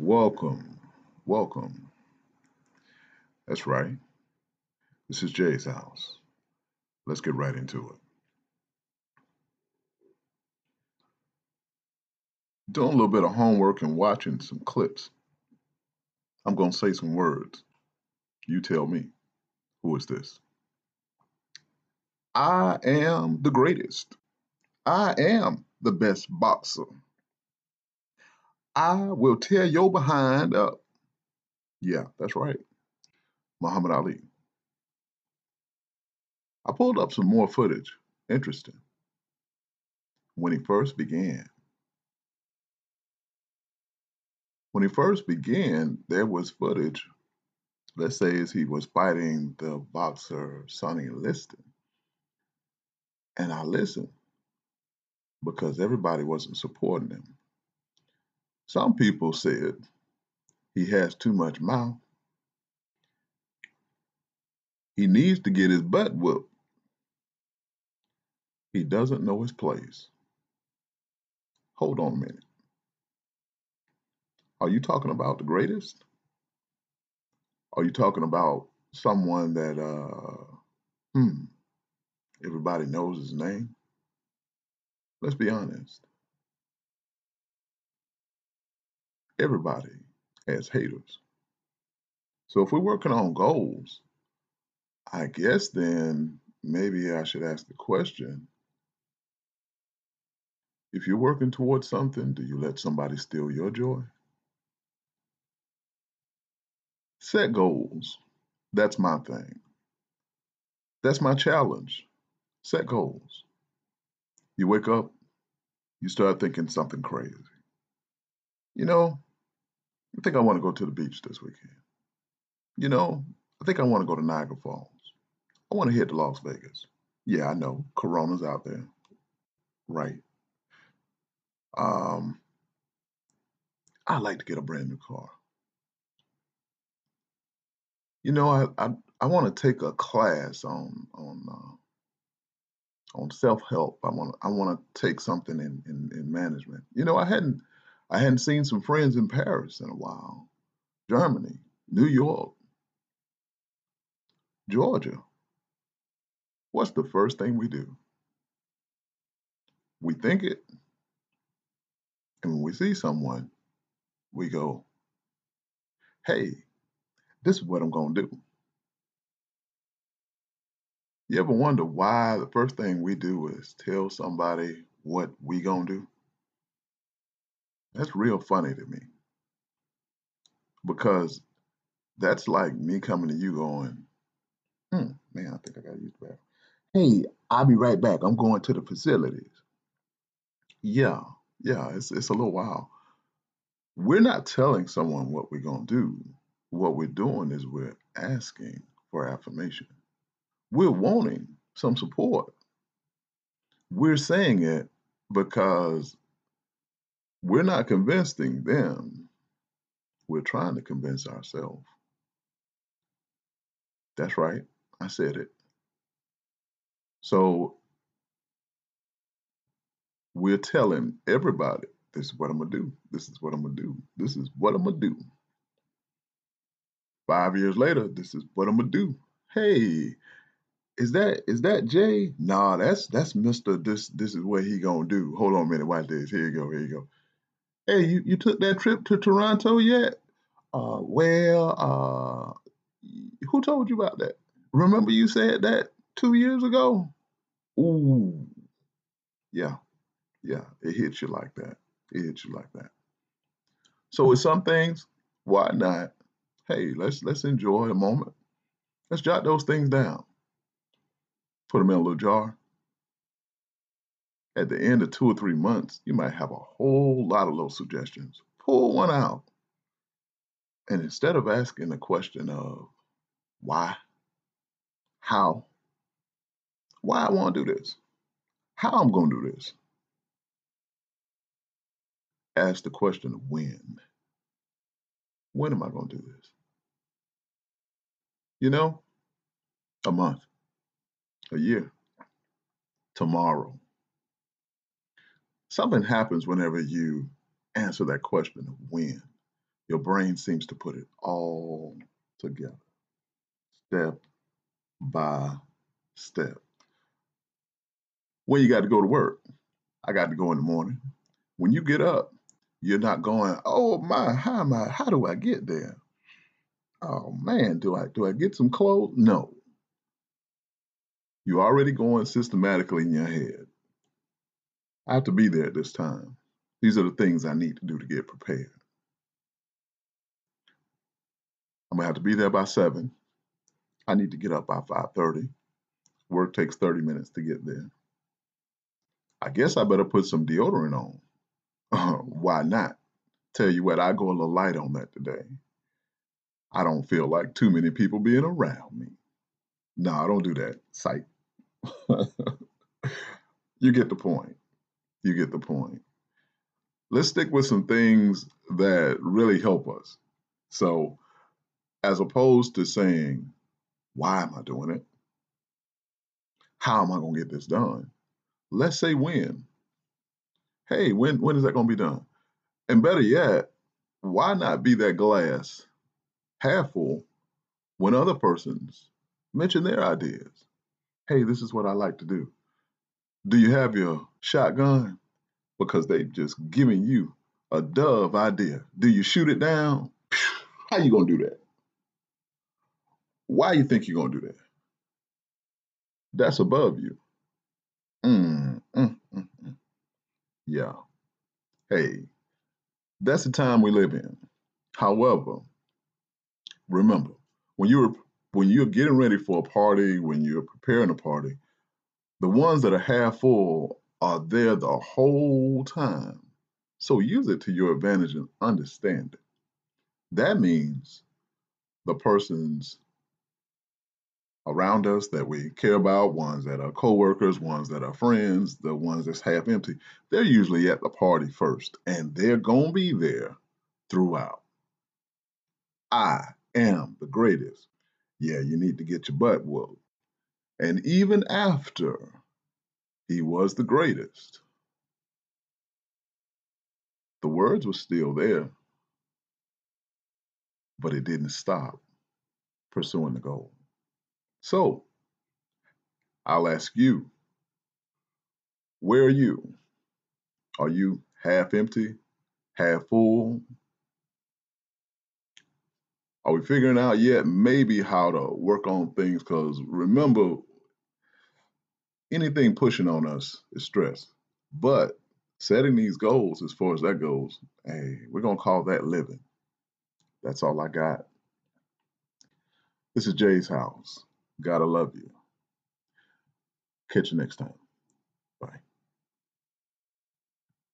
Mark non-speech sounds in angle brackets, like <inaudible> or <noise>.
Welcome, welcome. That's right. This is Jay's house. Let's get right into it. Doing a little bit of homework and watching some clips. I'm going to say some words. You tell me, who is this? I am the greatest. I am the best boxer. I will tear your behind up. Yeah, that's right. Muhammad Ali. I pulled up some more footage. Interesting. When he first began. When he first began, there was footage, let's say as he was fighting the boxer Sonny Liston. And I listened because everybody wasn't supporting him. Some people said he has too much mouth. He needs to get his butt whooped. He doesn't know his place. Hold on a minute. Are you talking about the greatest? Are you talking about someone that uh hmm everybody knows his name? Let's be honest. Everybody has haters. So if we're working on goals, I guess then maybe I should ask the question if you're working towards something, do you let somebody steal your joy? Set goals. That's my thing. That's my challenge. Set goals. You wake up, you start thinking something crazy. You know, I think I want to go to the beach this weekend. You know, I think I want to go to Niagara Falls. I want to head to Las Vegas. Yeah, I know. Corona's out there. Right. Um, I like to get a brand new car. You know, I I, I want to take a class on on uh, on self help. I want I want to take something in, in in management. You know, I hadn't I hadn't seen some friends in Paris in a while, Germany, New York, Georgia. What's the first thing we do? We think it, and when we see someone, we go, "Hey, this is what I'm gonna do." You ever wonder why the first thing we do is tell somebody what we gonna do? That's real funny to me because that's like me coming to you going, hmm, man, I think I gotta use the bathroom. Hey, I'll be right back. I'm going to the facilities. Yeah, yeah, it's it's a little while. We're not telling someone what we're gonna do. What we're doing is we're asking for affirmation. We're wanting some support. We're saying it because we're not convincing them. We're trying to convince ourselves. That's right. I said it. So we're telling everybody, this is what I'm to do. This is what I'm to do. This is what I'm to do. Five years later, this is what I'm to do. Hey, is that is that Jay? Nah, that's that's Mr. This this is what he gonna do. Hold on a minute, watch this. Here you go, here you go. Hey, you, you took that trip to Toronto yet? Uh well, uh who told you about that? Remember you said that two years ago? Ooh, yeah, yeah, it hits you like that. It hits you like that. So with some things, why not? Hey, let's let's enjoy a moment. Let's jot those things down. Put them in a little jar. At the end of two or three months, you might have a whole lot of little suggestions. Pull one out. And instead of asking the question of why, how, why I want to do this, how I'm going to do this, ask the question of when. When am I going to do this? You know, a month, a year, tomorrow. Something happens whenever you answer that question of when. Your brain seems to put it all together, step by step. When you got to go to work, I got to go in the morning. When you get up, you're not going, oh my, how am I, how do I get there? Oh man, do I do I get some clothes? No. You're already going systematically in your head. I have to be there at this time. These are the things I need to do to get prepared. I'm gonna have to be there by seven. I need to get up by 5:30. Work takes 30 minutes to get there. I guess I better put some deodorant on. <laughs> Why not? Tell you what, I go a little light on that today. I don't feel like too many people being around me. No, I don't do that. Psych. <laughs> you get the point. You get the point. Let's stick with some things that really help us. So, as opposed to saying, why am I doing it? How am I going to get this done? Let's say when. Hey, when when is that going to be done? And better yet, why not be that glass half full when other persons mention their ideas? Hey, this is what I like to do. Do you have your shotgun? Because they've just given you a dove idea. Do you shoot it down? How you gonna do that? Why you think you're gonna do that? That's above you. Mm, mm, mm, mm. Yeah. Hey, that's the time we live in. However, remember when you're when you're getting ready for a party, when you're preparing a party, the ones that are half full are there the whole time. So use it to your advantage and understand it. That means the persons around us that we care about, ones that are coworkers, ones that are friends, the ones that's half empty, they're usually at the party first and they're going to be there throughout. I am the greatest. Yeah, you need to get your butt whooped. And even after he was the greatest, the words were still there, but it didn't stop pursuing the goal. So I'll ask you, where are you? Are you half empty, half full? Are we figuring out yet maybe how to work on things? Because remember, anything pushing on us is stress. But setting these goals, as far as that goes, hey, we're going to call that living. That's all I got. This is Jay's house. Gotta love you. Catch you next time.